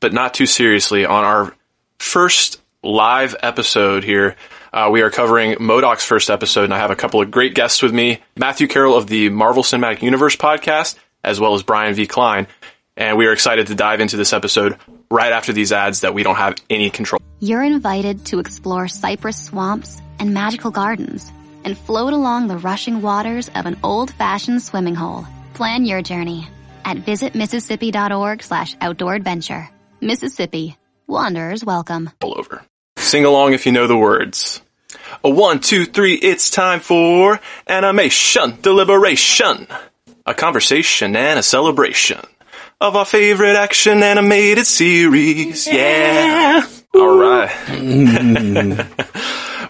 but not too seriously. On our first live episode here, uh, we are covering MODOK's first episode, and I have a couple of great guests with me Matthew Carroll of the Marvel Cinematic Universe podcast, as well as Brian V. Klein. And we are excited to dive into this episode right after these ads that we don't have any control. You're invited to explore cypress swamps and magical gardens and float along the rushing waters of an old-fashioned swimming hole. Plan your journey at visitmississippi.org slash outdoor adventure. Mississippi. Wanderers welcome. All over. Sing along if you know the words. A one, two, three, it's time for animation deliberation. A conversation and a celebration of our favorite action animated series. Yeah. All right.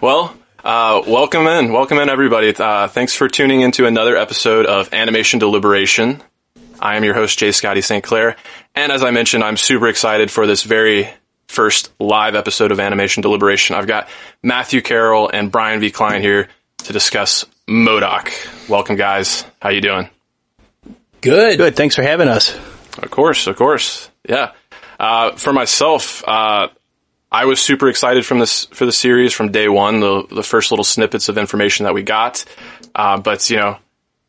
well, uh, welcome in. Welcome in, everybody. Uh, thanks for tuning into another episode of Animation Deliberation. I am your host, Jay Scotty St. Clair. And as I mentioned, I'm super excited for this very first live episode of Animation Deliberation. I've got Matthew Carroll and Brian V. Klein here to discuss MODOK. Welcome, guys. How you doing? Good. Good. Thanks for having us. Of course. Of course. Yeah. Uh, for myself, uh, I was super excited from this for the series from day one. The the first little snippets of information that we got, uh, but you know,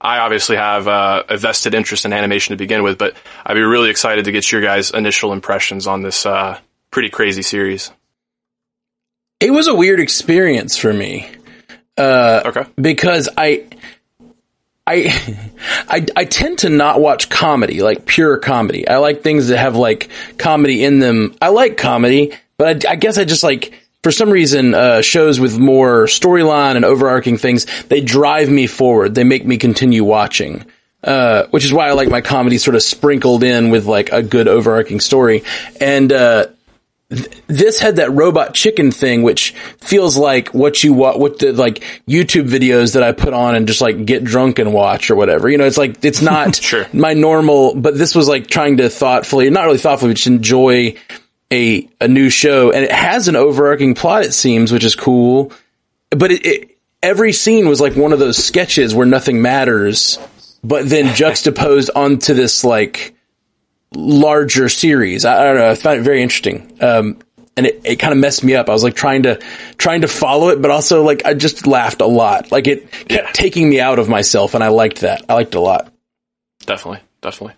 I obviously have uh, a vested interest in animation to begin with, but I'd be really excited to get your guys' initial impressions on this uh, pretty crazy series. It was a weird experience for me. Uh, okay. Because I, I, I, I tend to not watch comedy, like pure comedy. I like things that have like comedy in them. I like comedy, but I, I guess I just like for some reason, uh, shows with more storyline and overarching things, they drive me forward. They make me continue watching. Uh, which is why I like my comedy sort of sprinkled in with like a good overarching story. And, uh, th- this had that robot chicken thing, which feels like what you watch, what the like YouTube videos that I put on and just like get drunk and watch or whatever. You know, it's like, it's not sure. my normal, but this was like trying to thoughtfully, not really thoughtfully, just enjoy a a new show, and it has an overarching plot. It seems, which is cool. But it, it, every scene was like one of those sketches where nothing matters, but then juxtaposed onto this like larger series. I, I don't know. I found it very interesting. Um, and it, it kind of messed me up. I was like trying to trying to follow it, but also like I just laughed a lot. Like it kept yeah. taking me out of myself, and I liked that. I liked it a lot. Definitely, definitely.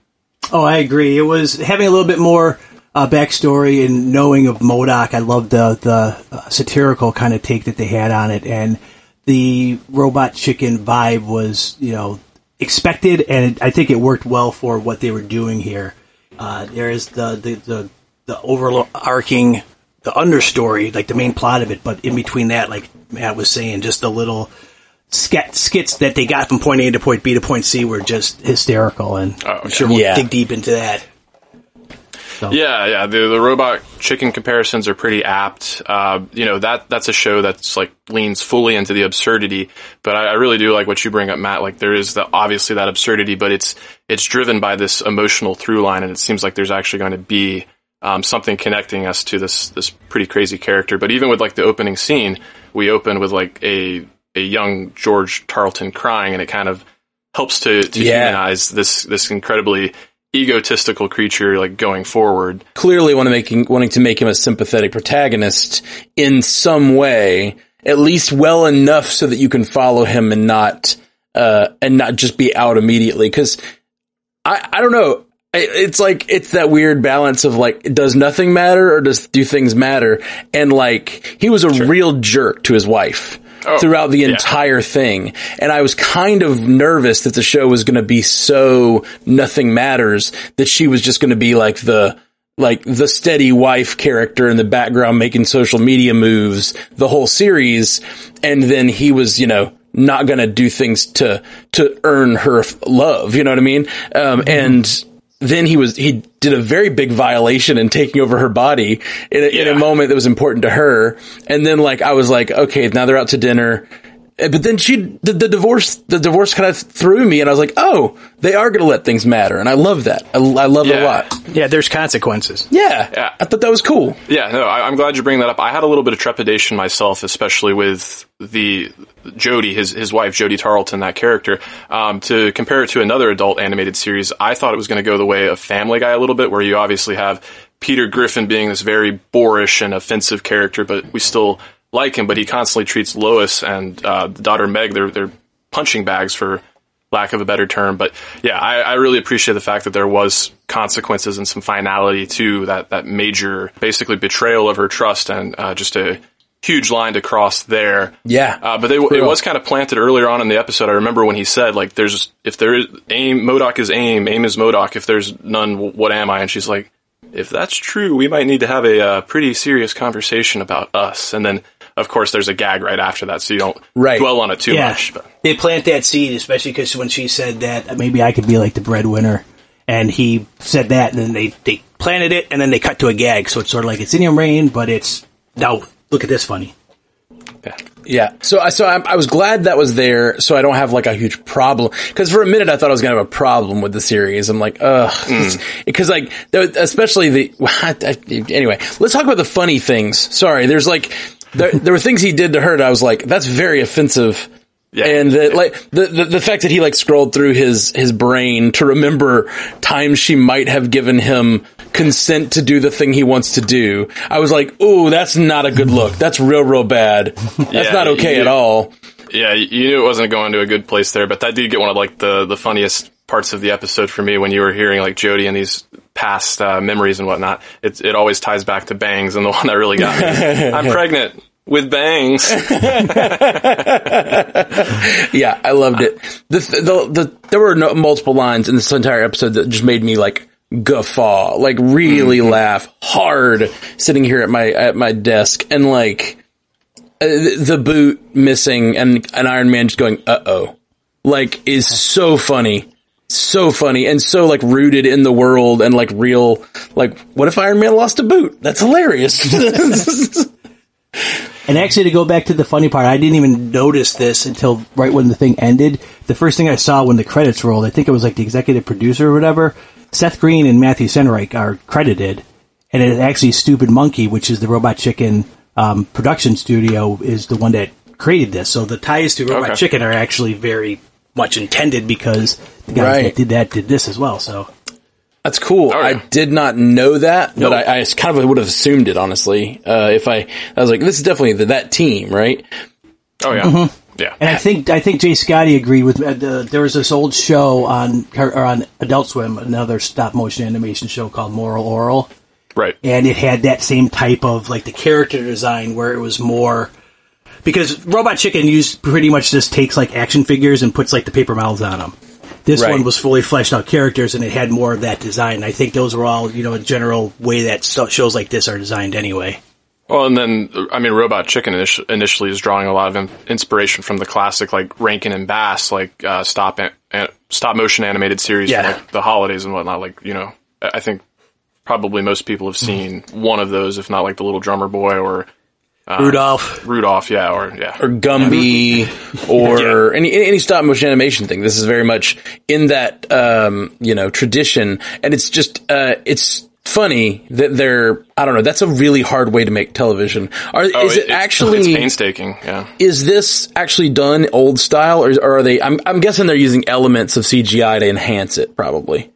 Oh, I agree. It was having a little bit more uh, backstory and knowing of MODOK. I loved the the uh, satirical kind of take that they had on it, and the robot chicken vibe was you know expected, and I think it worked well for what they were doing here. Uh, there is the the the, the overarching the understory, like the main plot of it, but in between that, like Matt was saying, just the little skits that they got from point A to point B to point C were just hysterical, and oh, I'm sure we'll yeah. dig deep into that. So. Yeah, yeah. The the robot chicken comparisons are pretty apt. Uh, you know that that's a show that's like leans fully into the absurdity. But I, I, really do like what you bring up, Matt. Like there is the obviously that absurdity, but it's it's driven by this emotional through line, and it seems like there's actually going to be um, something connecting us to this this pretty crazy character. But even with like the opening scene, we open with like a a young George Tarleton crying, and it kind of helps to, to yeah. humanize this this incredibly egotistical creature like going forward. Clearly want to making wanting to make him a sympathetic protagonist in some way, at least well enough so that you can follow him and not uh and not just be out immediately cuz I I don't know it's like it's that weird balance of like does nothing matter or does do things matter and like he was a sure. real jerk to his wife oh, throughout the yeah. entire thing. And I was kind of nervous that the show was going to be so nothing matters that she was just going to be like the, like the steady wife character in the background making social media moves the whole series. And then he was, you know, not going to do things to, to earn her love. You know what I mean? Um, mm-hmm. and then he was he did a very big violation in taking over her body in a, in a moment that was important to her. And then like I was like, okay, now they're out to dinner. Uh, But then she the, the divorce the divorce kind of threw me, and I was like, oh, they are going to let things matter, and I love that. I, I love it a lot. Yeah, there's consequences. Yeah, Yeah. I thought that was cool. Yeah, no, I, I'm glad you bring that up. I had a little bit of trepidation myself, especially with the Jodie, his his wife, Jodie Tarleton, that character. Um, to compare it to another adult animated series, I thought it was going to go the way of Family Guy a little bit, where you obviously have Peter Griffin being this very boorish and offensive character, but we still like him. But he constantly treats Lois and uh, the daughter Meg, they're they're punching bags for lack of a better term. But yeah, I, I really appreciate the fact that there was consequences and some finality to that, that major, basically betrayal of her trust and uh, just a huge line to cross there. Yeah. Uh, but they, it was kind of planted earlier on in the episode. I remember when he said, like, there's, if there is aim, MODOK is aim, aim is MODOK. If there's none, what am I? And she's like, if that's true, we might need to have a uh, pretty serious conversation about us. And then, of course, there's a gag right after that, so you don't Right. dwell on it too yeah, much. But. they plant that seed, especially because when she said that maybe I could be like the breadwinner, and he said that, and then they they planted it, and then they cut to a gag, so it's sort of like it's in your brain, but it's now look at this funny. Yeah. Yeah. So I so I, I was glad that was there, so I don't have like a huge problem. Because for a minute I thought I was gonna have a problem with the series. I'm like, ugh, mm. because like especially the anyway. Let's talk about the funny things. Sorry, there's like there, there were things he did to her that I was like, that's very offensive. Yeah. And that, like the, the the fact that he like scrolled through his his brain to remember times she might have given him consent to do the thing he wants to do, I was like, "Ooh, that's not a good look. That's real, real bad. That's Yeah, not okay you- at all." Yeah, you knew it wasn't going to a good place there, but that did get one of like the the funniest parts of the episode for me when you were hearing like Jodie and these past uh, memories and whatnot. It it always ties back to bangs, and the one that really got me. I'm pregnant with bangs. Yeah, I loved it. The, the, the, there were no, multiple lines in this entire episode that just made me like guffaw, like really laugh hard sitting here at my, at my desk and like uh, the the boot missing and an Iron Man just going, uh oh, like is so funny. So funny and so like rooted in the world and like real, like what if Iron Man lost a boot? That's hilarious. And actually, to go back to the funny part, I didn't even notice this until right when the thing ended. The first thing I saw when the credits rolled, I think it was like the executive producer or whatever. Seth Green and Matthew Senreich are credited, and it actually Stoopid Monkey, which is the Robot Chicken um, production studio, is the one that created this. So the ties to Robot Okay. Chicken are actually very much intended because the guys Right. that did that did this as well. So That's cool. Oh, yeah. I did not know that, but I, I kind of would have assumed it, honestly. Uh, if I, I was like, this is definitely the, that team, right? Oh yeah, yeah. And I think I think Jay Scotty agreed with. Uh, there was this old show on or on Adult Swim, another stop motion animation show called Moral Orel, Right. and it had that same type of like the character design where it was more because Robot Chicken used pretty much just takes like action figures and puts like the paper mouths on them. This Right. one was fully fleshed out characters, and it had more of that design. I think those were all, you know, a general way that shows like this are designed anyway. Well, and then I mean, Robot Chicken initially is drawing a lot of inspiration from the classic like Rankin and Bass like uh, stop an- stop motion animated series Yeah. from like the holidays and whatnot. Like you know, I I think probably most people have seen one of those, if not like the Little Drummer Boy or Rudolph. Rudolph. Yeah, or yeah, Or Gumby, or any any stop motion animation thing. This is very much in that um, you know tradition, and it's just uh, it's funny that they're I don't know. That's a really hard way to make television. Are, Oh, is it, actually it's painstaking? Yeah. is this actually done old style, or, or are they? I'm, I'm guessing they're using elements of CGI to enhance it, probably.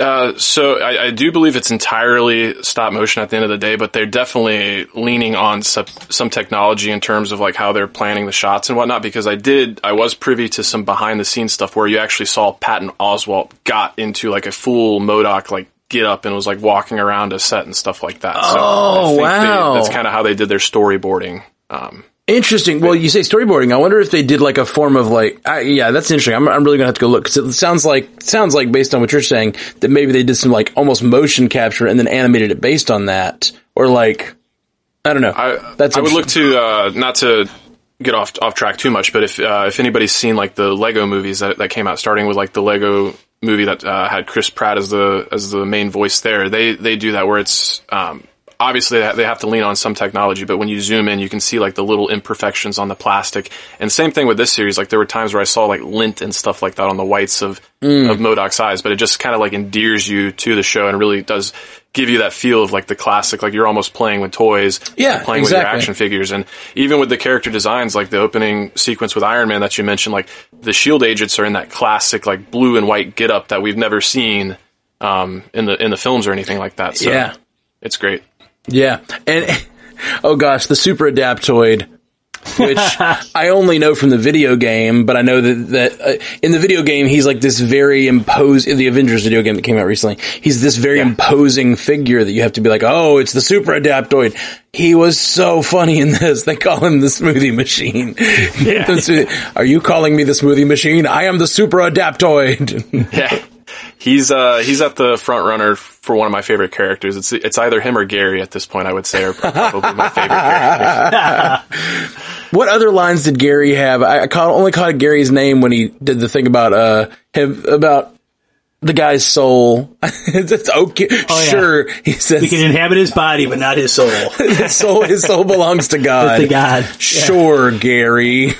Uh, so I, I do believe it's entirely stop motion at the end of the day, but they're definitely leaning on some, some technology in terms of like how they're planning the shots and whatnot. Because I did, I was privy to some behind the scenes stuff where you actually saw Patton Oswalt got into like a full MODOK like get up and was like walking around a set and stuff like that. So Oh, I think they- wow. that's kind of how they did their storyboarding. Um, Interesting. Well, you say storyboarding. I wonder if they did like a form of like, I, yeah, that's interesting. I'm, I'm really gonna have to go look because it sounds like sounds like based on what you're saying that maybe they did some like almost motion capture and then animated it based on that, or like, I don't know. I, That's I would look to uh, not to get off off track too much, but if uh, if anybody's seen like the Lego movies that, that came out, starting with like the Lego movie that uh, had Chris Pratt as the as the main voice there. They they do that where it's um, obviously they have to lean on some technology, but when you zoom in, you can see like the little imperfections on the plastic. And same thing with this series. Like there were times where I saw like lint and stuff like that on the whites of mm. of MODOK's eyes, but it just kind of like endears you to the show and really does give you that feel of like the classic, like you're almost playing with toys, yeah, playing exactly. with your action figures, and even with the character designs, like the opening sequence with Iron Man that you mentioned, like the Shield agents are in that classic like blue and white get up that we've never seen um, in the in the films or anything like that. So yeah, it's great. Yeah, and oh gosh, the Super Adaptoid, which I only know from the video game, but I know that that uh, in the video game he's like this very imposed in the Avengers video game that came out recently. He's this very yeah. imposing figure that you have to be like, oh, it's the Super Adaptoid. He was so funny in this. They call him the Smoothie Machine. Yeah. Are you calling me the Smoothie Machine? I am the Super Adaptoid. yeah he's uh he's at the front runner for one of my favorite characters. It's it's either him or Gary at this point. I would say are probably my favorite characters. what other lines did Gary have? I caught, only caught Gary's name when he did the thing about uh him about the guy's soul. it's okay. Oh, sure. He says we can inhabit his body, but not his soul. his soul, his soul belongs to God. to God. Sure, yeah. Gary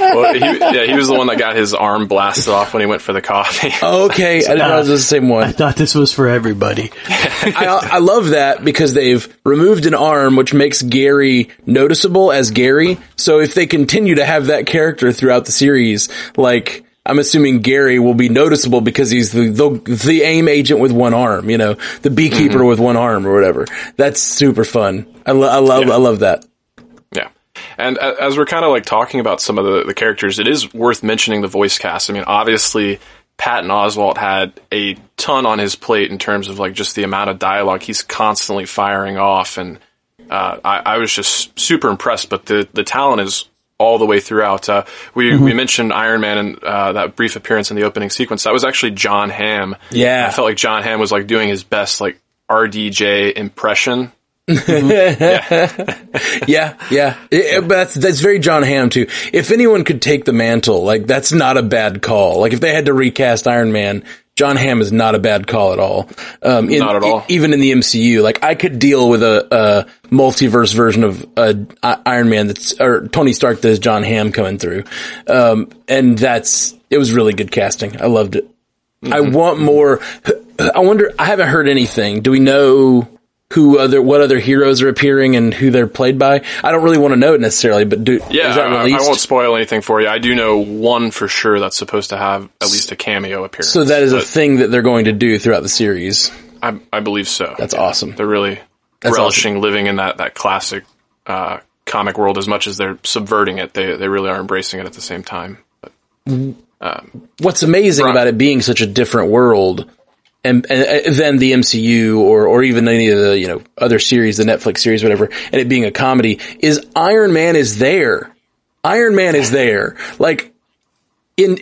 well, he, yeah, he was the one that got his arm blasted off when he went for the coffee. okay, I didn't know it was the same one. I thought this was for everybody. I, I love that because they've removed an arm, which makes Gary noticeable as Gary. So if they continue to have that character throughout the series, like I'm assuming Gary will be noticeable because he's the the, the AIM agent with one arm, you know, the beekeeper mm-hmm. with one arm or whatever. That's super fun. I, lo- I love yeah. I love that. And as we're kind of like talking about some of the, the characters, it is worth mentioning the voice cast. I mean, obviously, Patton Oswalt had a ton on his plate in terms of like just the amount of dialogue he's constantly firing off, and uh, I, I, was just super impressed. But the the talent is all the way throughout. Uh, we mm-hmm. we mentioned Iron Man and uh, that brief appearance in the opening sequence. That was actually Jon Hamm. Yeah, I felt like Jon Hamm was like doing his best like RDJ impression yeah, yeah, yeah. It, but that's that's very Jon Hamm too. If anyone could take the mantle, like that's not a bad call. Like if they had to recast Iron Man, Jon Hamm is not a bad call at all. Um, in, not at all. even in the MCU, like I could deal with a, a multiverse version of uh, Iron Man that's or Tony Stark that is Jon Hamm coming through, um, and that's it was really good casting. I loved it. Mm-hmm. I want more. I wonder. I haven't heard anything. Do we know? Who other what other heroes are appearing and who they're played by. I don't really want to know it necessarily, but do yeah, I, I, won't spoil anything for you. I do know one for sure that's supposed to have at least a cameo appearance. So that is a thing that they're going to do throughout the series. I, I believe so. That's awesome. They're really that's relishing awesome. living in that that classic uh, comic world as much as they're subverting it. They they really are embracing it at the same time. But, um, What's amazing about it being such a different world and, and, then the MCU or or even any of the you know other series, the Netflix series, whatever, and it being a comedy, is Iron Man is there. Iron Man is there. Like in,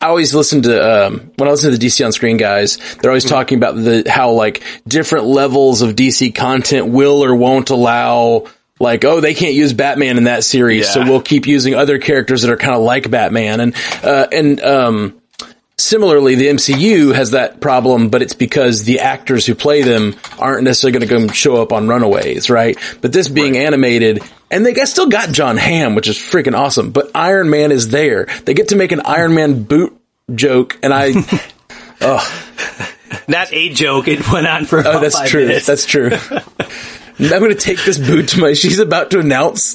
I always listen to um, when I listen to the DC on Screen guys. They're always talking about the how like different levels of DC content will or won't allow. Like, oh, they can't use Batman in that series, yeah. so we'll keep using other characters that are kind of like Batman, and uh, and um, Similarly, the MCU has that problem, but it's because the actors who play them aren't necessarily going to come show up on Runaways, right? But this being right. animated, and they still got Jon Hamm, which is freaking awesome, but Iron Man is there. They get to make an Iron Man boot joke, and I, oh. Not a joke, it went on for Oh, that's true. Minutes. That's true. I'm going to take this boot to my, she's about to announce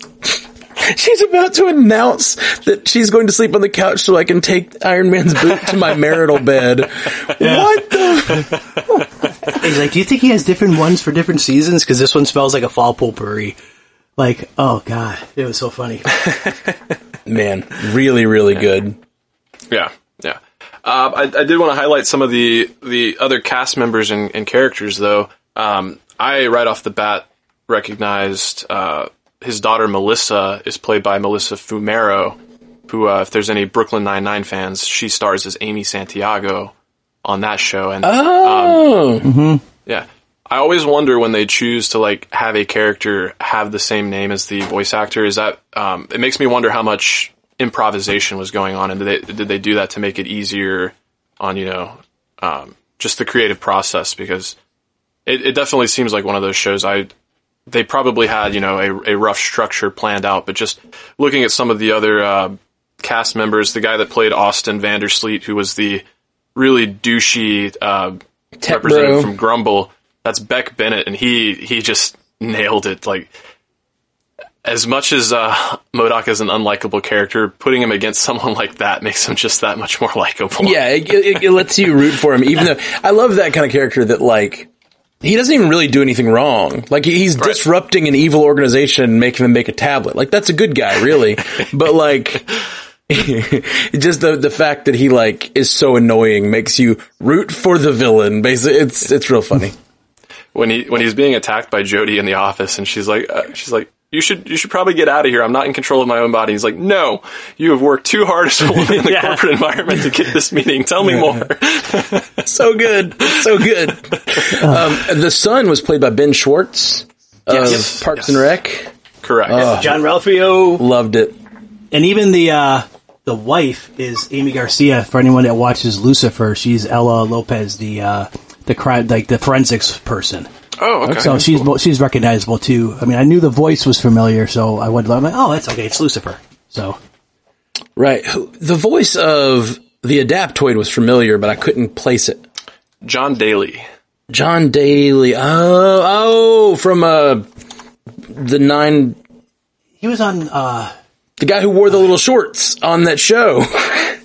She's about to announce that she's going to sleep on the couch so I can take Iron Man's boot to my marital bed. Yeah. What the? He's like, do you think he has different ones for different seasons? Because this one smells like a fall potpourri. Like, oh god, it was so funny. Man, really, really good. Yeah, yeah. Uh, I, I, did want to highlight some of the the other cast members and, and characters, though. Um, I right off the bat recognized uh, his daughter Melissa is played by Melissa Fumero, who, uh, if there's any Brooklyn Nine Nine fans, she stars as Amy Santiago on that show. And oh, um, mm-hmm. yeah, I always wonder when they choose to like have a character have the same name as the voice actor. Is that um, it makes me wonder how much improvisation was going on, and did they did they do that to make it easier on you know um, just the creative process because it, it definitely seems like one of those shows I they probably had you know a, a rough structure planned out, but just looking at some of the other uh, cast members, the guy that played Austin Vandersleet, who was the really douchey uh, representative from GRUMBL, that's Beck Bennett, and he he just nailed it. Like as much as uh, MODOK is an unlikable character, putting him against someone like that makes him just that much more likable. Yeah, it, it, it lets you root for him, even though I love that kind of character that like he doesn't even really do anything wrong. Like he's Right. disrupting an evil organization, making them make a tablet. Like that's a good guy, really. but like. just the the fact that he like is so annoying makes you root for the villain. Basically, it's it's real funny. when he when he's being attacked by Jodie in the office, and she's like, uh, she's like, you should you should probably get out of here. I'm not in control of my own body. He's like, no, you have worked too hard as a woman in the Yeah. corporate environment to get this meeting. Tell me more. so good, so good. Um, the son was played by Ben Schwartz of Yes. Parks Yes. and Rec. Correct. Jean-Ralphio, Loved it. and even the uh, the wife is Aimee Garcia. For anyone that watches Lucifer, she's Ella Lopez, the uh, the crime like the forensics person. Oh, okay. So she's mo- she's recognizable too. I mean, I knew the voice was familiar, so I went. I'm like, oh, that's okay. It's Lucifer. So Right. The voice of the Adaptoid was familiar, but I couldn't place it. Jon Daly. Jon Daly. Oh, oh, from uh, the nine. he was on. uh The guy who wore the little shorts on that show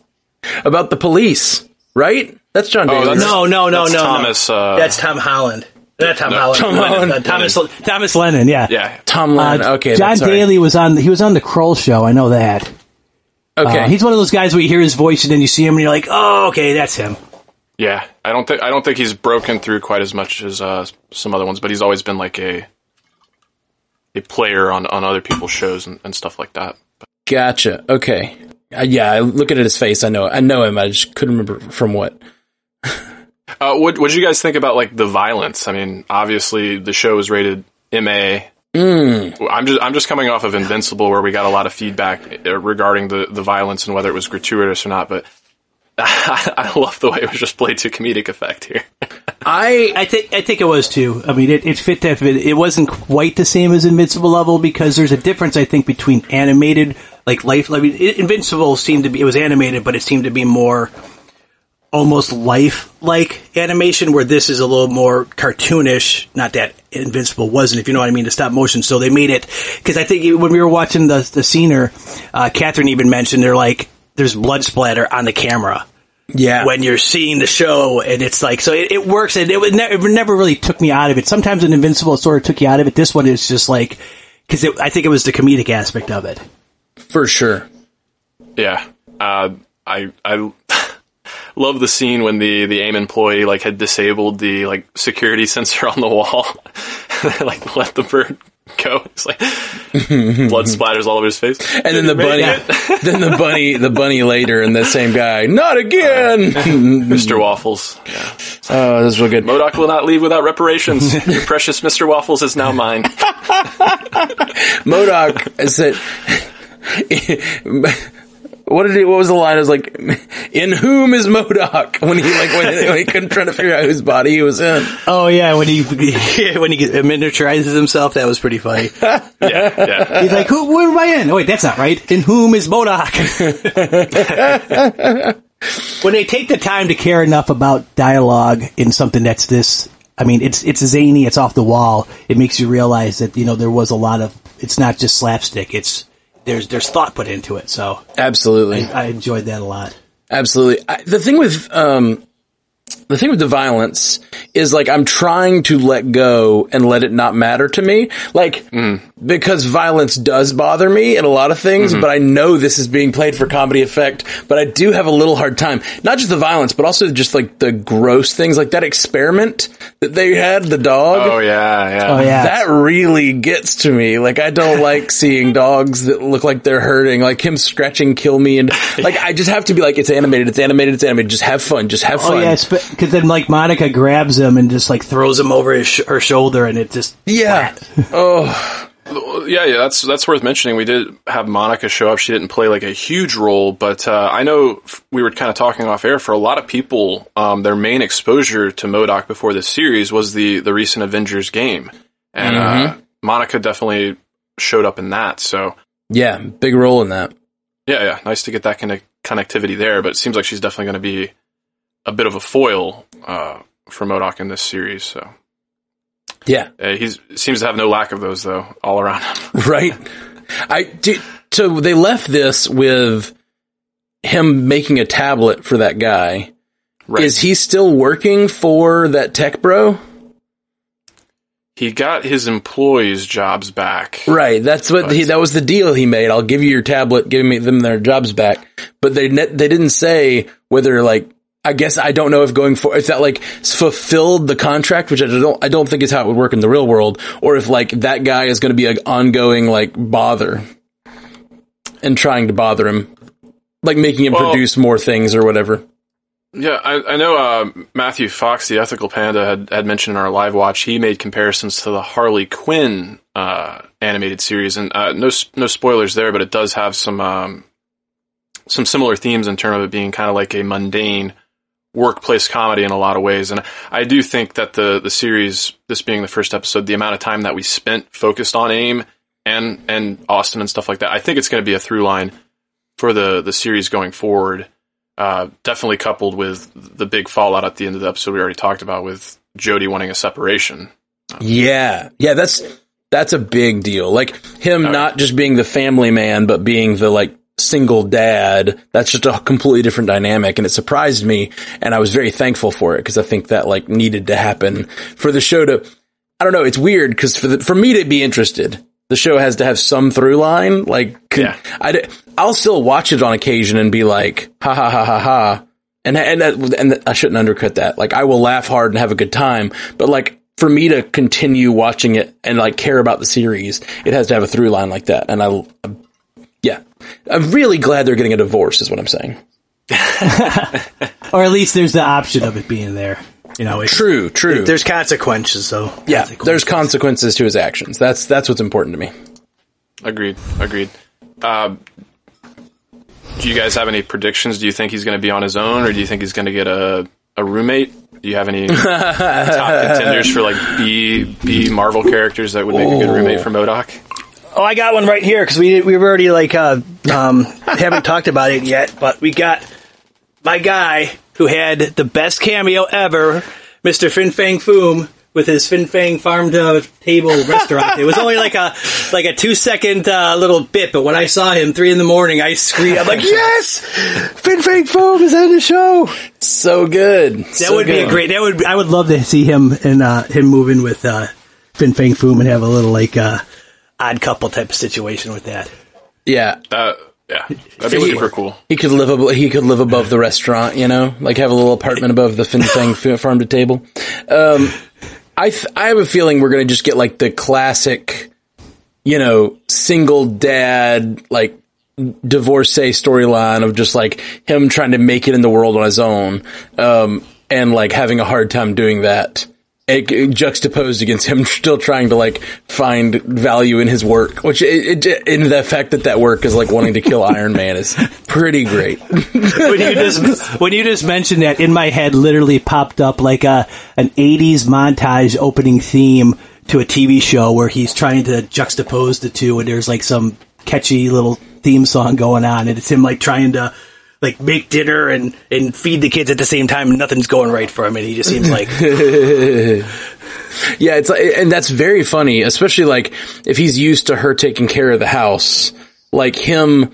about the police, right? That's Jon Daly. Oh, that's- No, no, no, that's no, no. Thomas, uh, That's Tom Holland. Not Tom Holland. Tom Lennon. Holland. Uh, Thomas Thomas Lennon. Yeah. Yeah. Tom Lennon. Uh, okay, John that's all right. Daly was on. He was on the Kroll show. I know that. Okay, Uh, he's one of those guys where you hear his voice and then you see him and you're like, oh, okay, that's him. Yeah. I don't think I don't think he's broken through quite as much as uh, some other ones, but he's always been like a a player on on other people's shows and, and stuff like that. gotcha. Okay, uh, yeah. I Looking at his face, I know. I know him. I just couldn't remember from what. Uh, what what did you guys think about like the violence? I mean, obviously the show is rated MA. I'm just I'm just coming off of Invincible, where we got a lot of feedback uh, regarding the the violence and whether it was gratuitous or not. But I, I love the way it was just played to comedic effect here. I I think I think it was too. I mean, it, it fit that. It, it wasn't quite the same as Invincible level because there's a difference. I think between animated, like life. I mean, Invincible seemed to be it was animated, but it seemed to be more almost life-like animation. Where this is a little more cartoonish. Not that Invincible wasn't, if you know what I mean, to stop motion. So they made it because I think when we were watching the the scener, uh, Catherine even mentioned they're like there's blood splatter on the camera yeah. when you're seeing the show and it's like so it, it works and it, would ne- it never really took me out of it sometimes an invincible sort of took you out of it this one is just like because i think it was the comedic aspect of it for sure. Yeah, uh, I I love the scene when the the AIM employee like had disabled the like security sensor on the wall, like let the bird go. It's like blood splatters all over his face. And then the bunny, then the bunny, the bunny later, and the same guy. Not again. Mr. Waffles. Yeah. oh, this is real good. MODOK will not leave without reparations. Your precious Mr. Waffles is now mine. MODOK said, "What did he? What was the line? It was like, in whom is MODOK?" When he like when, when he couldn't try to figure out whose body he was in. oh yeah when he when he miniaturizes himself that was pretty funny Yeah, yeah. he's like who where am i in oh wait that's not right in whom is MODOK when they take the time to care enough about dialogue in something that's this I mean, it's it's zany, it's off the wall. It makes you realize that you know there was a lot of. It's not just slapstick. It's there's there's thought put into it. So Absolutely, I enjoyed that a lot. absolutely. I, the thing with um, the thing with the violence is like I'm trying to let go and let it not matter to me. Like because violence does bother me in a lot of things, mm-hmm. but I know this is being played for comedy effect. But I do have a little hard time, not just the violence, but also just like the gross things, like that experiment that they had, the dog. Oh yeah, yeah. Oh yeah, That really gets to me. Like I don't like seeing dogs that look like they're hurting, like him scratching kill me and like I just have to be like it's animated, it's animated, it's animated. Just have fun, just have Oh fun. Oh yeah, because then like Monica grabs him and just like throws him over his sh- her shoulder, and it just yeah. oh, yeah, yeah, that's that's worth mentioning. We did have Monica show up. She didn't play like a huge role, but uh, I know we were kind of talking off air. For a lot of people, um, their main exposure to MODOK before this series was the the recent Avengers game, and mm-hmm. uh, Monica definitely showed up in that. So yeah, big role in that. Yeah, yeah, nice to get that kind of connectivity there. But it seems like she's definitely going to be a bit of a foil uh, for MODOK in this series. So yeah, uh, he seems to have no lack of those though, all around him. right. I did. So they left this with him making a tablet for that guy. Right. Is he still working for that tech bro? He got his employees' jobs back. Right. That's what he, that was the deal he made. I'll give you your tablet, give me them their jobs back. But they they didn't say whether like I guess I don't know if going for if that like fulfilled the contract, which I don't I don't think is how it would work in the real world, or if like that guy is going to be an ongoing like bother and trying to bother him, like making him well, produce more things or whatever. Yeah, I, I know uh, Matthew Fox, the ethical panda, had, had mentioned in our live watch. He made comparisons to the Harley Quinn uh, animated series, and uh, no no spoilers there, but it does have some um, some similar themes in terms of it being kind of like a mundane workplace comedy in a lot of ways. And I do think that the the series, this being the first episode, the amount of time that we spent focused on AIM and and Austin and stuff like that, I think it's going to be a through line for the the series going forward. Uh, definitely coupled with the big fallout at the end of the episode we already talked about with Jodie wanting a separation. Yeah, yeah, that's that's a big deal. Like him not just being the family man, but being the like single dad. That's just a completely different dynamic. And it surprised me. And I was very thankful for it because I think that like needed to happen for the show to, I don't know. It's weird because for the, for me to be interested, the show has to have some through line. Like, yeah. I, I'll still watch it on occasion and be like, ha ha ha ha ha. And, and, and I shouldn't undercut that. Like, I will laugh hard and have a good time, but like, for me to continue watching it and like care about the series, it has to have a through line like that. And I, yeah, I'm really glad they're getting a divorce. Is what I'm saying. or at least there's the option of it being there. You know, true, true. there's consequences, though. yeah, consequences. there's consequences to his actions. That's that's what's important to me. Agreed. Agreed. Uh, do you guys have any predictions? Do you think he's going to be on his own, or do you think he's going to get a a roommate? Do you have any top contenders for like B B Marvel characters that would make a good roommate for MODOK? Oh, I got one right here because we we've already like uh, um, haven't talked about it yet, but we got my guy who had the best cameo ever, Mister Fin Fang Foom with his Fin Fang farm to table restaurant. It was only like a like a two second uh, little bit, but when I saw him three in the morning, I screamed. I'm like, yes, Fin Fang Foom is on the show. So good. That so would good. be a great. That would I would love to see him and uh, him moving with uh, Fin Fang Foom and have a little like uh, odd couple type of situation with that. Yeah. Uh, yeah, that'd be super cool. He could live above, he could live above the restaurant, you know, like have a little apartment above the Fin Fang farm to table. Um, I th- I have a feeling we're gonna just get like the classic, you know, single dad like divorcee storyline of just like him trying to make it in the world on his own, um, and like having a hard time doing that juxtaposed against him still trying to like find value in his work, which it, it, in the fact that that work is like wanting to kill Iron Man is pretty great. when you just when you just mentioned that, in my head, literally popped up like a an '80s montage opening theme to a TV show where he's trying to juxtapose the two, and there's like some catchy little theme song going on, and it's him like trying to like make dinner and and feed the kids at the same time and nothing's going right for him and he just seems like yeah it's like and that's very funny especially like if he's used to her taking care of the house like him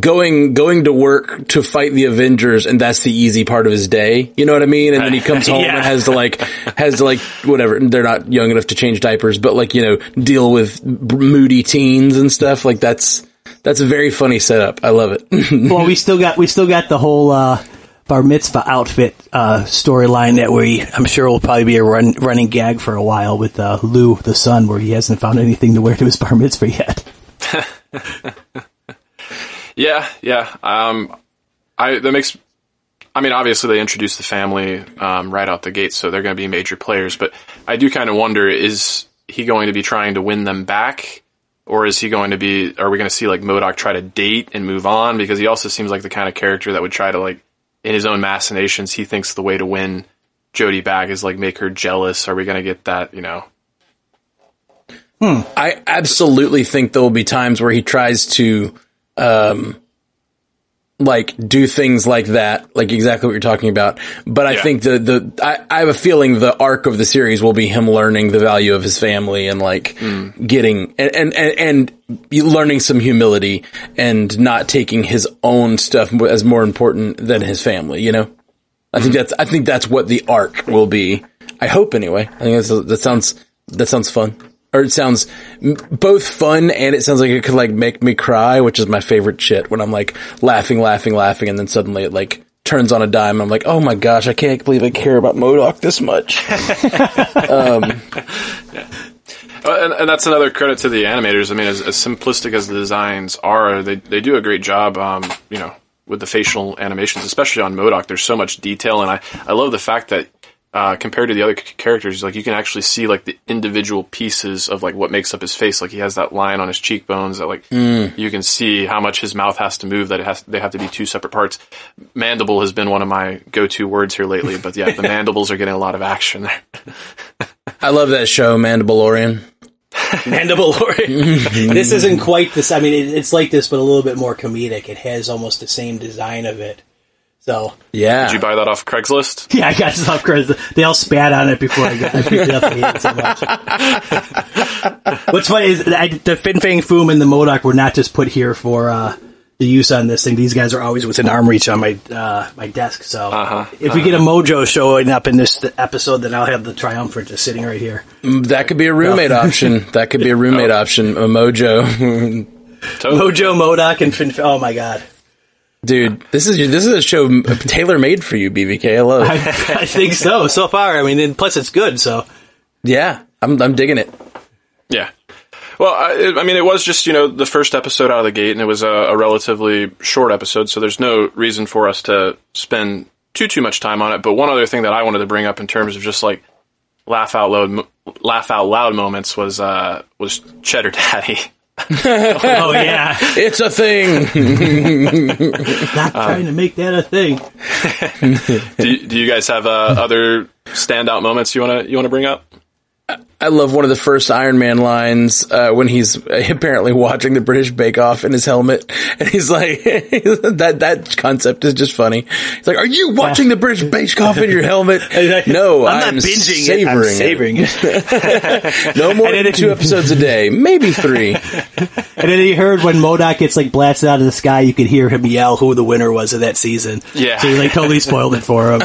going going to work to fight the Avengers and that's the easy part of his day. You know what I mean? And then he comes home yeah. and has to like has to like whatever. They're not young enough to change diapers, but like you know deal with moody teens and stuff. Like that's that's a very funny setup. I love it. well, we still got we still got the whole uh, bar mitzvah outfit uh, storyline that we I'm sure will probably be a run, running gag for a while with uh, Lou the son, where he hasn't found anything to wear to his bar mitzvah yet. yeah, yeah. Um, I that makes. I mean, obviously they introduced the family um, right out the gate, so they're going to be major players. But I do kind of wonder: is he going to be trying to win them back? Or is he going to be? Are we going to see like MODOK try to date and move on? Because he also seems like the kind of character that would try to like, in his own machinations, he thinks the way to win Jodie back is like make her jealous. Are we going to get that? You know. Hmm. I absolutely think there will be times where he tries to, um, like do things like that, like exactly what you're talking about. But I yeah. think the, the, I, I, have a feeling the arc of the series will be him learning the value of his family and like mm. getting, and, and, and, and learning some humility and not taking his own stuff as more important than his family, you know? I think hmm. that's, I think that's what the arc will be. I hope anyway. I think that sounds, that sounds fun or it sounds both fun and it sounds like it could like make me cry, which is my favorite shit when I'm like laughing, laughing, laughing, and then suddenly it like turns on a dime. I'm like, oh my gosh, I can't believe I care about MODOK this much. um, yeah. and, and, that's another credit to the animators. I mean, as, as, simplistic as the designs are, they they do a great job. Um, you know, with the facial animations, especially on MODOK. There's so much detail, and I I love the fact that uh, compared to the other characters, like you can actually see like the individual pieces of like what makes up his face. Like he has that line on his cheekbones that like mm. you can see how much his mouth has to move. That it has they have to be two separate parts. Mandible has been one of my go-to words here lately, but yeah, the mandibles are getting a lot of action there. I love that show, Mandalorian. Mandalorian. this isn't quite this. I mean, it's like this, but a little bit more comedic. It has almost the same design of it. So yeah, did you buy that off Craigslist? Yeah, I got it off Craigslist. They all spat on it before I, got, I picked it up. I hate it so much. What's funny is I, the Fin Fang Foom and the MODOK were not just put here for uh, the use on this thing. These guys are always within arm reach on my uh, my desk. So uh-huh, if uh-huh. we get a Mojo showing up in this episode, then I'll have the Triumphant just sitting right here. Mm, that could be a roommate option. That could be a roommate oh. option. A Mojo. Mojo, MODOK, and Fin. Oh my god. Dude, this is this is a show tailor made for you, BVK. I love it. I, I, think so. So far, I mean, plus it's good. So, yeah, I'm I'm digging it. Yeah. Well, I, I, mean, it was just you know the first episode out of the gate, and it was a, a, relatively short episode, so there's no reason for us to spend too too much time on it. But one other thing that I wanted to bring up in terms of just like laugh out loud, laugh out loud moments was uh, was Cheddar Daddy. oh yeah, it's a thing. Not trying to make that a thing. do, do you guys have uh, other standout moments you wanna you wanna bring up? I love one of the first Iron Man lines uh, when he's apparently watching the British Bake Off in his helmet, and he's like, "That that concept is just funny." He's like, "Are you watching the British Bake Off in your helmet?" no, I'm, I'm not binging savoring it. I'm savoring it. no more than two episodes a day, maybe three. And then he heard when MODOK gets like blasted out of the sky, you could hear him yell who the winner was of that season. Yeah, so he like totally spoiled it for him.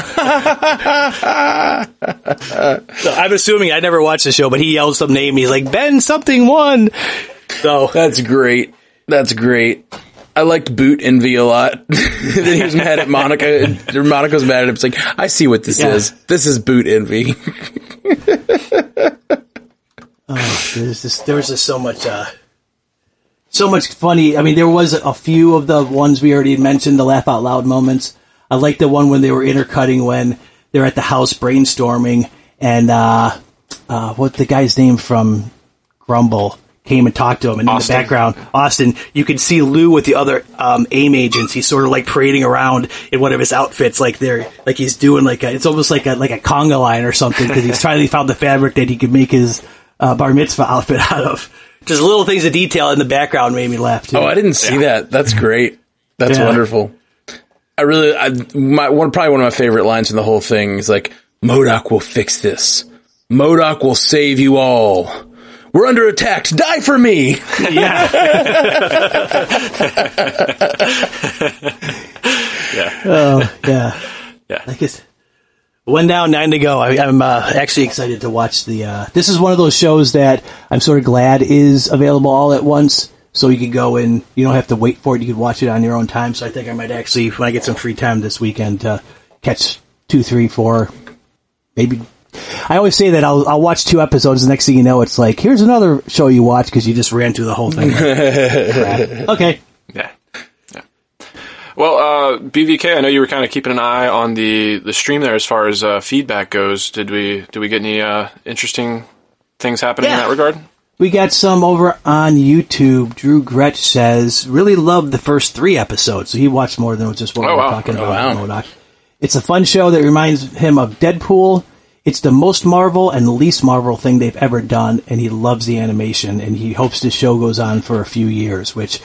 so I'm assuming I never watched the show but he yells some name. He's like, Ben something won. So that's great. That's great. I liked Boot Envy a lot. then he was mad at Monica. Monica's mad at him. It's like, I see what this yeah. is. This is Boot Envy. oh, there's just, there was just so much, uh, so much funny. I mean, there was a few of the ones we already mentioned, the laugh out loud moments. I like the one when they were intercutting when they're at the house brainstorming and, uh, uh, what the guy's name from GRUMBL came and talked to him, and Austin. in the background, Austin, you can see Lou with the other um, AIM agents. He's sort of like parading around in one of his outfits, like they're like he's doing like a, it's almost like a like a conga line or something because he's finally found the fabric that he could make his uh, bar mitzvah outfit out of. Just little things of detail in the background made me laugh too. Oh, I didn't see yeah. that. That's great. That's yeah. wonderful. I really, I, my one probably one of my favorite lines in the whole thing is like, MODOK will fix this. MODOK will save you all. We're under attack. Die for me. Yeah. yeah. Oh, yeah. Yeah. I guess one down, nine to go. I, am uh, actually excited to watch the. Uh, this is one of those shows that I'm sort of glad is available all at once, so you can go and you don't have to wait for it. You can watch it on your own time. So I think I might actually, when I get some free time this weekend, uh, catch two, three, four, maybe I always say that I'll, I'll watch two episodes. The next thing you know, it's like, here's another show you watch because you just ran through the whole thing. okay. Yeah. yeah. Well, uh, BVK, I know you were kind of keeping an eye on the, the stream there as far as uh, feedback goes. Did we did we get any uh, interesting things happening yeah. in that regard? We got some over on YouTube. Drew Gretsch says, really loved the first three episodes. So he watched more than just what Oh, we were wow. talking Oh, about. wow. It's a fun show that reminds him of Deadpool. It's the most Marvel and the least Marvel thing they've ever done, and he loves the animation, and he hopes the show goes on for a few years, which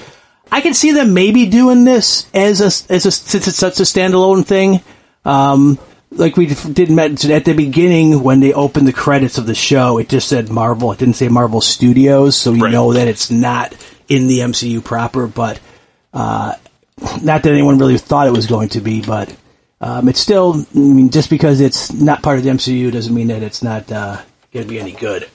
I can see them maybe doing this as a, as a, since it's such a standalone thing. Um, like we did mention at the beginning when they opened the credits of the show, it just said Marvel. It didn't say Marvel Studios, so you Right. know that it's not in the MCU proper. But uh, not that anyone really thought it was going to be, but um, it's still. I mean, just because it's not part of the MCU doesn't mean that it's not uh, going to be any good.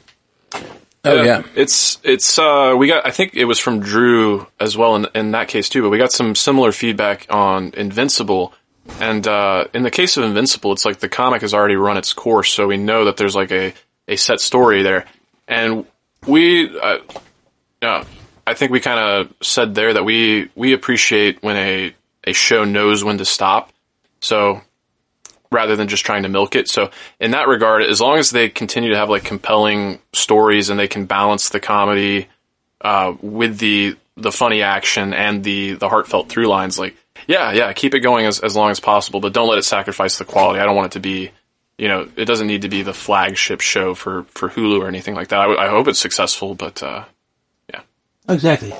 Oh yeah. It's it's uh we got I think it was from Drew as well in in that case too, but we got some similar feedback on Invincible. And uh in the case of Invincible, it's like the comic has already run its course, so we know that there's like a a set story there. And we uh, yeah, I think we kind of said there that we we appreciate when a a show knows when to stop. So rather than just trying to milk it. So in that regard, as long as they continue to have like compelling stories and they can balance the comedy uh, with the the funny action and the the heartfelt through lines, like yeah, yeah, keep it going as as long as possible, but don't let it sacrifice the quality. I don't want it to be. You know, it doesn't need to be the flagship show for, for Hulu or anything like that. I, w- I hope it's successful, but uh, yeah. Exactly.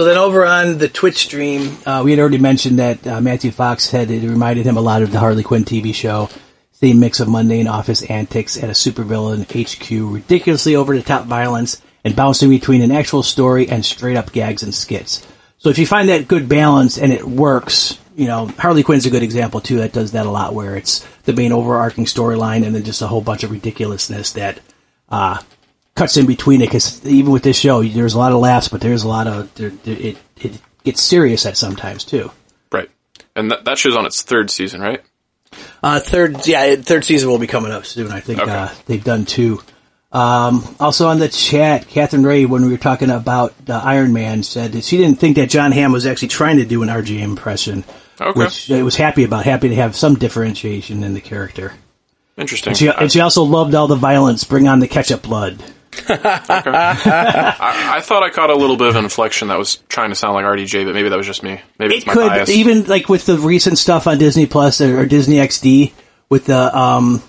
So then over on the Twitch stream, uh, we had already mentioned that uh, Matthew Fox had it reminded him a lot of the Harley Quinn TV show. Same mix of mundane office antics at a supervillain HQ, ridiculously over the top violence, and bouncing between an actual story and straight up gags and skits. So if you find that good balance and it works, you know, Harley Quinn's a good example too that does that a lot where it's the main overarching storyline and then just a whole bunch of ridiculousness that uh, cuts in between it because even with this show, there's a lot of laughs, but there's a lot of there, there, it it gets serious at sometimes too. right. And that, that show's on its third season, right? Uh, third, yeah, third season will be coming up soon. I think Okay. uh, they've done two. Um, also on the chat, Catherine Ray, when we were talking about uh, Iron Man, said that she didn't think that Jon Hamm was actually trying to do an RDJ impression, Okay. which I was happy about. Happy to have some differentiation in the character. Interesting. And she, and she also loved all the violence. Bring on the ketchup blood. I, I thought I caught a little bit of an inflection that was trying to sound like RDJ, but maybe that was just me. Maybe it's it my could bias. even like with the recent stuff on Disney Plus or, or Disney XD with the um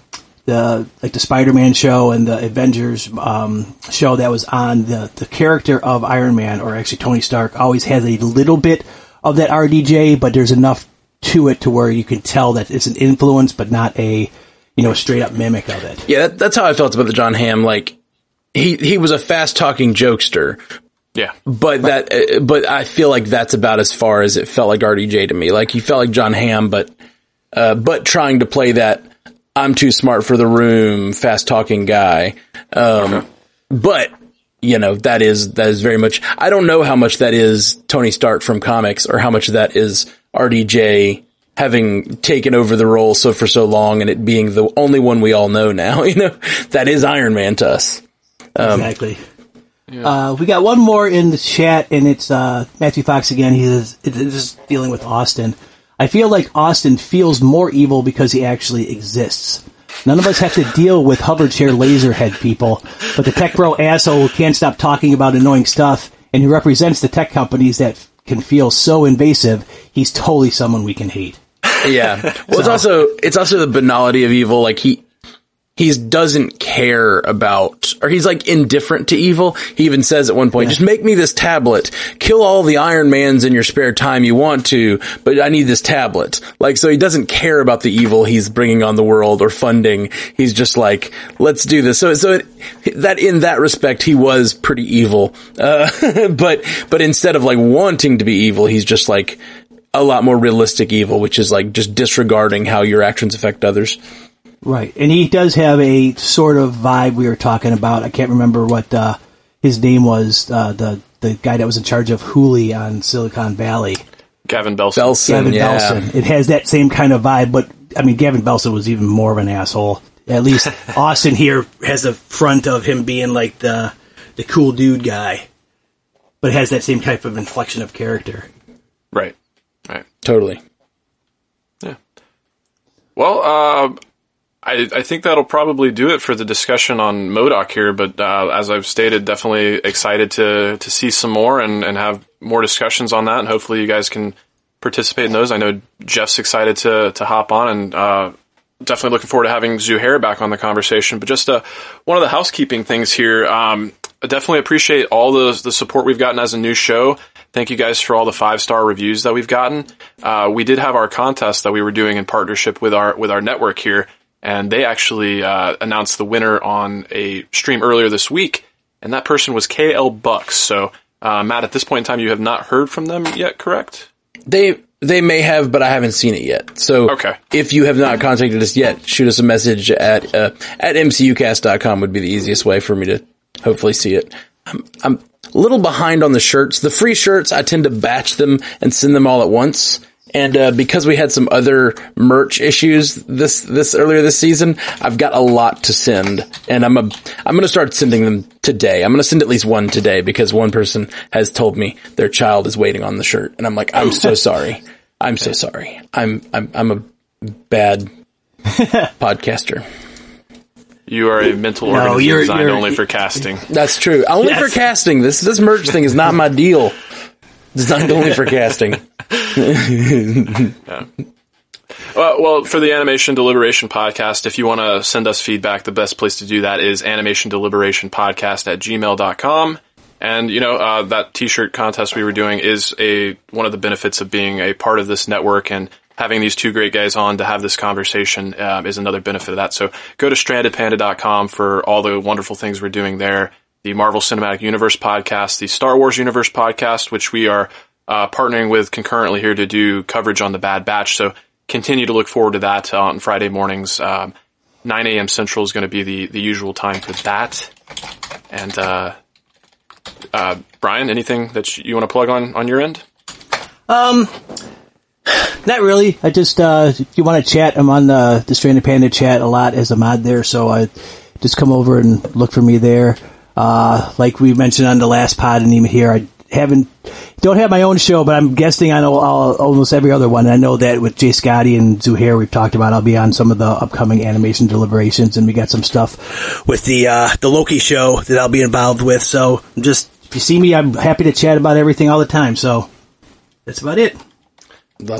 the like the Spider-Man show and the Avengers um show that was on the the character of Iron Man or actually Tony Stark always has a little bit of that RDJ, but there's enough to it to where you can tell that it's an influence, but not a you know straight up mimic of it. Yeah, that, that's how I felt about the Jon Hamm. Like he he was a fast talking jokester, yeah. but that uh, but I feel like that's about as far as it felt like RDJ to me. Like he felt like Jon Hamm, but uh, but trying to play that I'm too smart for the room, fast talking guy. Um, but you know that is that is very much. I don't know how much that is Tony Stark from comics, or how much that is RDJ having taken over the role so for so long, and it being the only one we all know now. You know that is Iron Man to us. Exactly. Uh, we got one more in the chat, and it's uh, Matthew Fox again. He says, "This is dealing with Austin. I feel like Austin feels more evil because he actually exists. None of us have to deal with hover chair laser head people, but the tech bro asshole who can't stop talking about annoying stuff, and who represents the tech companies that can feel so invasive, he's totally someone we can hate. Yeah. Well, it's also it's also the banality of evil. Like he he doesn't care about, or he's like indifferent to evil. He even says at one point, "Just make me this tablet. Kill all the Iron Mans in your spare time you want to, but I need this tablet." Like, so he doesn't care about the evil he's bringing on the world or funding. He's just like, "Let's do this." So, so it, that in that respect, he was pretty evil. Uh, but but instead of like wanting to be evil, he's just like a lot more realistic evil, which is like just disregarding how your actions affect others. Right, and he does have a sort of vibe we were talking about. I can't remember what uh, his name was. Uh, the the guy that was in charge of Hooli on Silicon Valley, Gavin Belson. Belson, Gavin yeah. Belson. It has that same kind of vibe, but I mean, Gavin Belson was even more of an asshole. At least Austin here has the front of him being like the the cool dude guy, but it has that same type of inflection of character. Right. Right. Totally. Yeah. Well, uh, I, I think that'll probably do it for the discussion on MODOK here. But uh, as I've stated, definitely excited to to see some more and, and have more discussions on that. And hopefully, you guys can participate in those. I know Jeff's excited to to hop on, and uh, definitely looking forward to having Zuhair back on the conversation. But just uh, one of the housekeeping things here. Um, I definitely appreciate all the the support we've gotten as a new show. Thank you guys for all the five star reviews that we've gotten. Uh, we did have our contest that we were doing in partnership with our with our network here and they actually uh, announced the winner on a stream earlier this week, and that person was KL Bucks. So, uh, Matt, at this point in time, you have not heard from them yet, correct? They they may have, but I haven't seen it yet. So, okay. if you have not contacted us yet, shoot us a message at uh, at mcucast.com would be the easiest way for me to hopefully see it. I'm, I'm a little behind on the shirts. The free shirts, I tend to batch them and send them all at once. And uh, because we had some other merch issues this this earlier this season, I've got a lot to send, and I'm a I'm going to start sending them today. I'm going to send at least one today because one person has told me their child is waiting on the shirt, and I'm like, I'm so sorry. I'm so sorry. I'm I'm I'm a bad podcaster. You are a mental no, organism you're, designed you're, only for casting. That's true. Only yes. for casting. This this merch thing is not my deal. Designed only for casting. yeah. Well, for the Animation Deliberation podcast, if you want to send us feedback, the best place to do that is animation deliberation podcast at gmail.com. And, you know, uh, that t-shirt contest we were doing is a, one of the benefits of being a part of this network and having these two great guys on to have this conversation uh, is another benefit of that. So go to strandedpanda.com for all the wonderful things we're doing there the Marvel Cinematic Universe podcast, the Star Wars Universe podcast, which we are uh, partnering with concurrently here to do coverage on the Bad Batch. So continue to look forward to that on Friday mornings. Um, 9 a.m. Central is going to be the, the usual time for that. And uh, uh, Brian, anything that you want to plug on on your end? Um, not really. I just uh, if you want to chat, I'm on the the Stranded Panda chat a lot as a mod there, so I just come over and look for me there. Uh, like we mentioned on the last pod and even here, I haven't, don't have my own show, but I'm guesting on all, all, almost every other one. And I know that with Jay Scotty and Zuhair, we've talked about, I'll be on some of the upcoming animation deliberations and we got some stuff with the, uh, the Loki show that I'll be involved with. So just, if you see me, I'm happy to chat about everything all the time. So that's about it.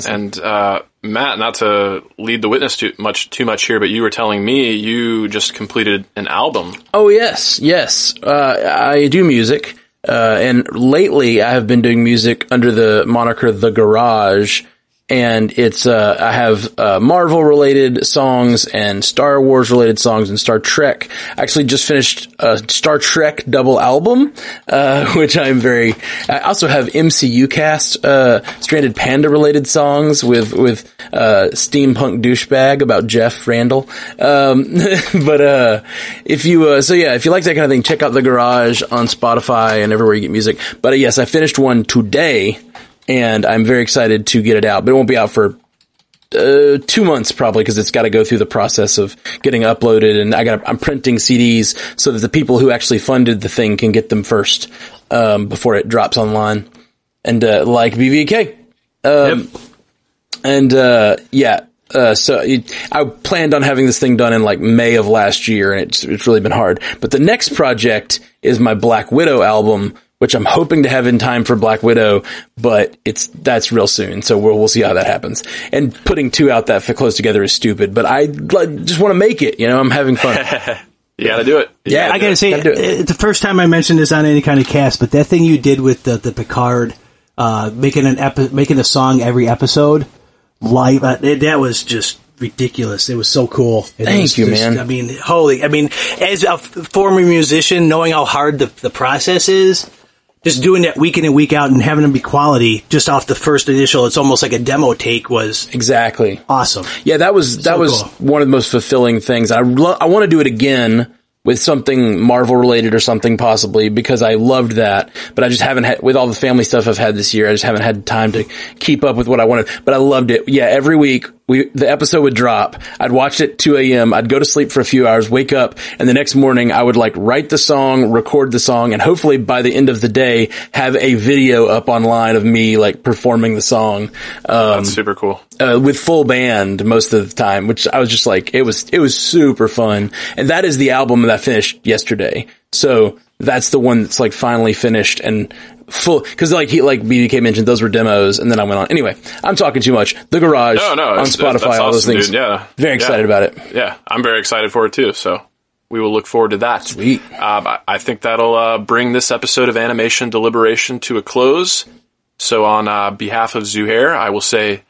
And, uh, Matt, not to lead the witness too much too much here, but you were telling me you just completed an album. Oh yes, yes. Uh, I do music, uh, and lately I have been doing music under the moniker The Garage and it's uh, I have uh, Marvel related songs and Star Wars related songs and Star Trek. I actually just finished a Star Trek double album, uh, which I'm very. I also have MCU cast uh, Stranded Panda related songs with with uh, steampunk douchebag about Jeff Randall. Um, but uh, if you so yeah, if you like that kind of thing, check out the Garage on Spotify and everywhere you get music. But yes, I finished one today and I'm very excited to get it out. But it won't be out for uh, two months probably because it's got to go through the process of getting uploaded, and I got I'm printing CDs so that the people who actually funded the thing can get them first um, before it drops online. And uh, like BVK, um, yep. and uh, yeah. Uh, so it, I planned on having this thing done in like May of last year, and it's it's really been hard. But the next project is my Black Widow album, which I'm hoping to have in time for Black Widow, but it's that's real soon. So we'll we'll see how that happens. And putting two out that close together is stupid, but I just want to make it. You know, I'm having fun. you got to do it. You yeah, gotta I got to say, it's the first time I mentioned this on any kind of cast, but that thing you did with the, the Picard, uh, making an epi- making a song every episode live, uh, that was just ridiculous. It was so cool. It Thank you, just, man. I mean, holy, I mean, as a former musician, knowing how hard the, the process is, just doing that week in and week out and having them be quality just off the first initial, it's almost like a demo take was exactly awesome. Yeah, that was that so was cool. one of the most fulfilling things. I lo- I want to do it again with something Marvel related or something possibly because I loved that, but I just haven't had with all the family stuff I've had this year. I just haven't had time to keep up with what I wanted, but I loved it. Yeah, every week we the episode would drop. I'd watch it 2 a.m. I'd go to sleep for a few hours, wake up, and the next morning I would like write the song, record the song, and hopefully by the end of the day have a video up online of me like performing the song. Um, That's super cool. uh, with full band most of the time, which I was just like, it was, it was super fun. And that is the album that I finished yesterday. So that's the one that's like finally finished and full, cause like he, like BVK mentioned, those were demos and then I went on. Anyway, I'm talking too much. The Garage No, no, on Spotify, that's all those things. dude. Yeah. Very excited Yeah. about it. Yeah, I'm very excited for it too. So we will look forward to that. Sweet. Um, I, I think that'll uh, bring this episode of Animation Deliberation to a close. So on uh, behalf of Zuhair, I will say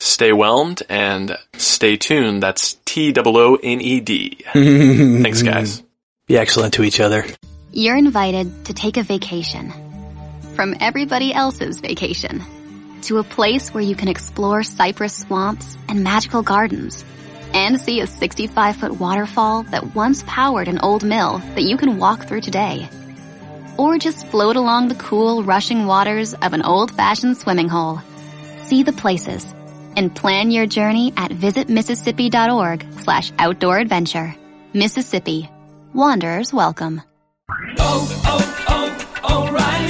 stay whelmed and stay tuned. That's T O O N E D. Thanks, guys. Be excellent to each other. You're invited to take a vacation from everybody else's vacation to a place where you can explore cypress swamps and magical gardens and see a 65 foot waterfall that once powered an old mill that you can walk through today. Or just float along the cool, rushing waters of an old fashioned swimming hole. See the places and plan your journey at visitmississippi.org slash outdoor adventure. Mississippi. Wanderers welcome. Oh, oh, oh,